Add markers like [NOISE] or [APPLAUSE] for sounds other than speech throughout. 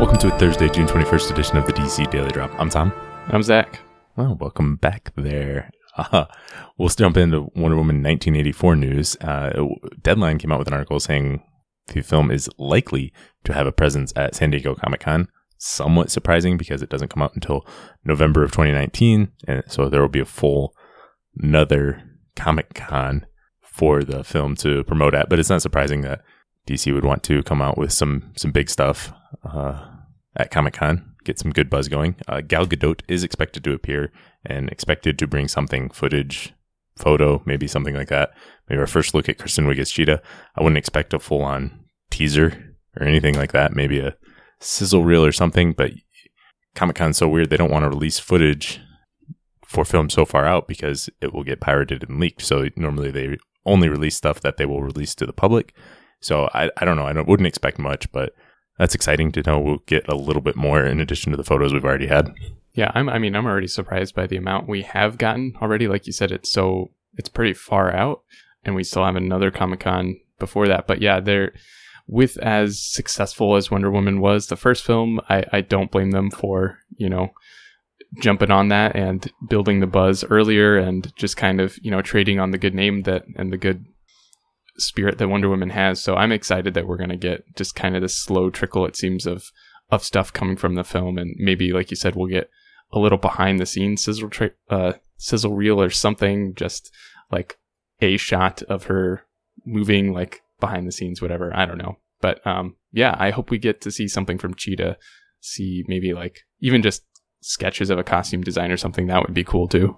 Welcome to a Thursday, June 21st edition of the DC Daily Drop. I'm Tom. I'm Zach. Well, welcome back there. Uh, we'll jump into Wonder Woman 1984 news. Uh, Deadline came out with an article saying the film is likely to have a presence at San Diego Comic Con. Somewhat surprising because it doesn't come out until November of 2019, and so there will be a full another Comic Con for the film to promote at. But it's not surprising that DC would want to come out with some some big stuff uh, at Comic Con, get some good buzz going. Uh, Gal Gadot is expected to appear and expected to bring something footage, photo, maybe something like that. Maybe our first look at Kristen Wiig as Cheetah. I wouldn't expect a full on teaser or anything like that. Maybe a sizzle reel or something. But Comic Con's so weird; they don't want to release footage for film so far out because it will get pirated and leaked. So normally they only release stuff that they will release to the public. So I, I don't know. I don't, wouldn't expect much, but that's exciting to know we'll get a little bit more in addition to the photos we've already had. Yeah, I'm, I mean, I'm already surprised by the amount we have gotten already. Like you said, it's so it's pretty far out, and we still have another Comic Con before that. But yeah, they're with as successful as Wonder Woman was the first film. I, I don't blame them for you know jumping on that and building the buzz earlier and just kind of you know trading on the good name that and the good spirit that Wonder Woman has. So I'm excited that we're going to get just kind of this slow trickle, it seems, of of stuff coming from the film, and maybe, like you said, we'll get a little behind the scenes sizzle tra- uh, sizzle reel or something, just like a shot of her moving, like behind the scenes, whatever. I don't know, but um, yeah, I hope we get to see something from Cheetah. See maybe like even just sketches of a costume design or something. That would be cool too.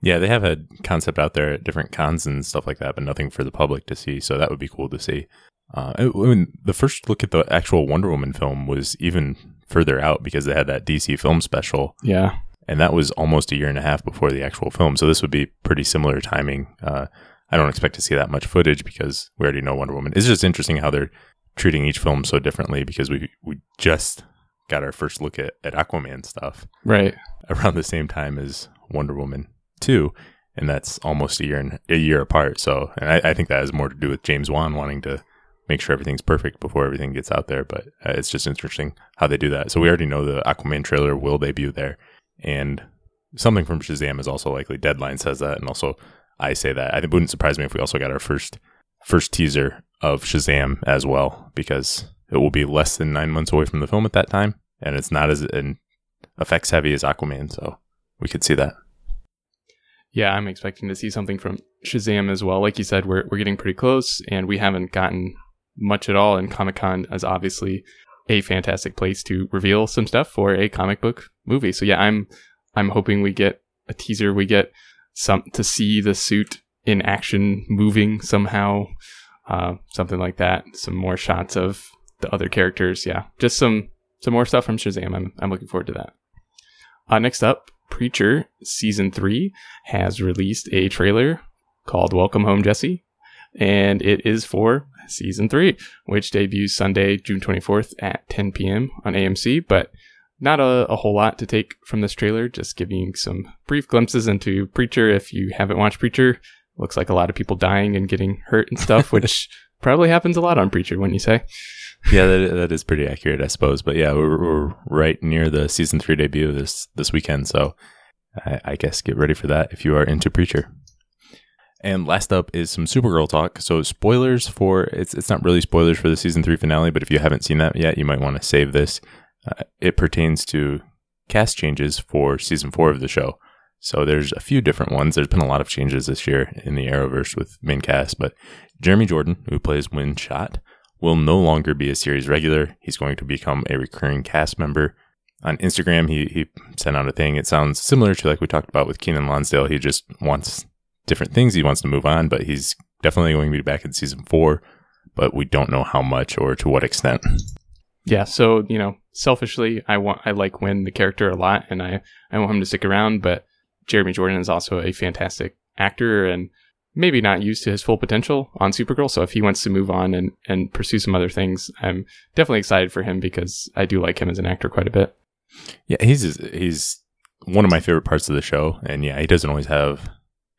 Yeah, they have a concept out there at different cons and stuff like that, but nothing for the public to see. So that would be cool to see. Uh, I mean, the first look at the actual Wonder Woman film was even further out because they had that DC film special. Yeah. And that was almost a year and a half before the actual film. So this would be pretty similar timing. Uh, I don't expect to see that much footage because we already know Wonder Woman. It's just interesting how they're treating each film so differently because we we just got our first look at, at Aquaman stuff. Right. Around the same time as Wonder Woman two, and that's almost a year and a year apart. So, and I, I, think that has more to do with James Wan wanting to make sure everything's perfect before everything gets out there. But uh, it's just interesting how they do that. So we already know the Aquaman trailer will debut there, and something from Shazam is also likely. Deadline says that, and also I say that. I, it wouldn't surprise me if we also got our first first teaser of Shazam as well, because it will be less than nine months away from the film at that time, and it's not as effects heavy as Aquaman. So we could see that yeah, I'm expecting to see something from Shazam as well. Like you said, we're we're getting pretty close, and we haven't gotten much at all. And Comic Con is obviously a fantastic place to reveal some stuff for a comic book movie. So yeah, I'm I'm hoping we get a teaser. We get some to see the suit in action, moving somehow, uh, something like that. Some more shots of the other characters. Yeah, just some some more stuff from Shazam. I'm I'm looking forward to that. Uh, next up, Preacher season three has released a trailer called Welcome Home Jesse, and it is for season three, which debuts Sunday, June 24th at 10 p.m. on AMC. But not a, a, whole lot to take from this trailer, just giving some brief glimpses into Preacher. If you haven't watched Preacher, looks like a lot of people dying and getting hurt and stuff, [LAUGHS] which probably happens a lot on Preacher, wouldn't you say? Yeah, that, that is pretty accurate, I suppose. But yeah, we're, we're right near the season three debut this this weekend, so I, I guess get ready for that if you are into Preacher. And last up is some Supergirl talk. So spoilers for it's it's not really spoilers for the season three finale, but if you haven't seen that yet, you might want to save this. Uh, it pertains to cast changes for season four of the show. So there's a few different ones. There's been a lot of changes this year in the Arrowverse with main cast, but Jeremy Jordan, who plays Winn Schott, will no longer be a series regular. He's going to become a recurring cast member. On Instagram, he, he sent out a thing. It sounds similar to like we talked about with Keiynan Lonsdale. He just wants different things. He wants to move on, but he's definitely going to be back in season four, but we don't know how much or to what extent. Yeah, so you know, selfishly, I want I like Winn the character a lot, and I I want him to stick around. But Jeremy Jordan is also a fantastic actor, and maybe not used to his full potential on Supergirl. So if he wants to move on and, and pursue some other things, I'm definitely excited for him because I do like him as an actor quite a bit. Yeah, he's he's one of my favorite parts of the show, and yeah, he doesn't always have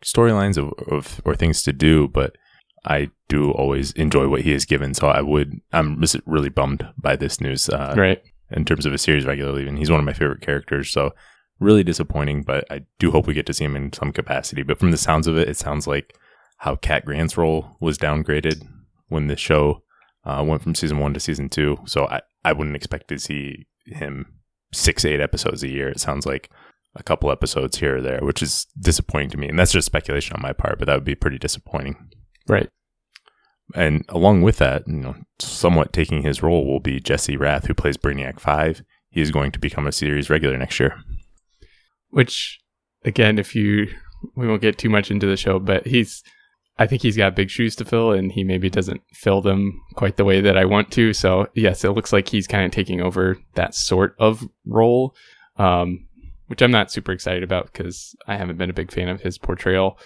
storylines of, of or things to do, but I do always enjoy what he has given. So I would, I'm really bummed by this news. Uh, right. in terms of a series regularly, and He's one of my favorite characters, so really disappointing. But I do hope we get to see him in some capacity. But from the sounds of it, it sounds like how Cat Grant's role was downgraded when the show uh, went from season one to season two. So I, I wouldn't expect to see him six, eight episodes a year. It sounds like a couple episodes here or there, which is disappointing to me. And that's just speculation on my part, but that would be pretty disappointing. Right. And along with that, you know, somewhat taking his role will be Jesse Rath, who plays Brainiac 5. He is going to become a series regular next year. Which, again, if you, we won't get too much into the show, but he's, I think he's got big shoes to fill and he maybe doesn't fill them quite the way that I want to. So, yes, it looks like he's kind of taking over that sort of role, um, which I'm not super excited about because I haven't been a big fan of his portrayal.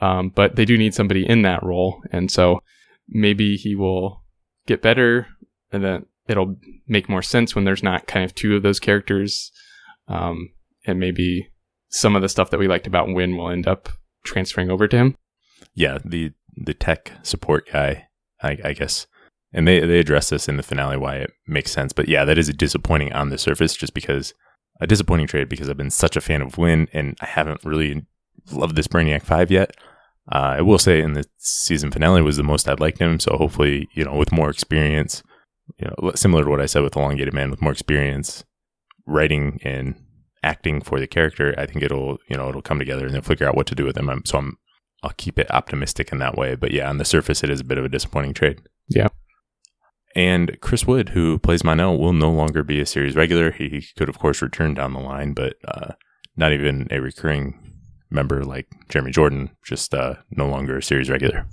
Um, but they do need somebody in that role. And so, maybe he will get better and then it'll make more sense when there's not kind of two of those characters. Um, and maybe some of the stuff that we liked about Winn will end up transferring over to him. Yeah, the the tech support guy, I, I guess, and they they address this in the finale why it makes sense. But yeah, that is disappointing on the surface, just because a disappointing trade because I've been such a fan of Winn and I haven't really loved this Brainiac Five yet. Uh, I will say in the season finale was the most I'd liked him. So hopefully, you know, with more experience, you know, similar to what I said with Elongated Man, with more experience writing and acting for the character, I think it'll, you know, it'll come together and they'll figure out what to do with him. I'm, so I'm, I'll keep it optimistic in that way. But yeah, on the surface, it is a bit of a disappointing trade. Yeah. And Chris Wood, who plays Mon-El, will no longer be a series regular. He could, of course, return down the line, but uh, not even a recurring member like Jeremy Jordan, just uh, no longer a series regular.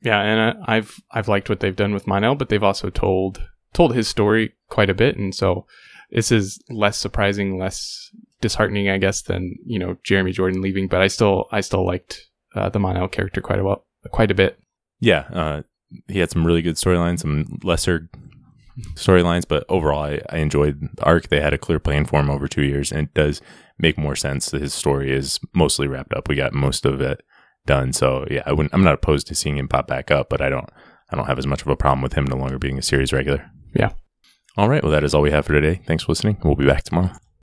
Yeah, and uh, I've I've liked what they've done with Mon-El, but they've also told told his story quite a bit, and so this is less surprising, less disheartening, I guess, than you know Jeremy Jordan leaving. But I still I still liked uh, the Mon-El character quite a well, quite a bit. Yeah, uh, he had some really good storylines, some lesser storylines, but overall, I, I enjoyed the arc. They had a clear plan for him over two years, and it does make more sense that his story is mostly wrapped up. We got most of it done. So yeah, I wouldn't, I'm not opposed to seeing him pop back up, but I don't I don't have as much of a problem with him no longer being a series regular. Yeah. All right. Well, that is all we have for today. Thanks for listening. We'll be back tomorrow.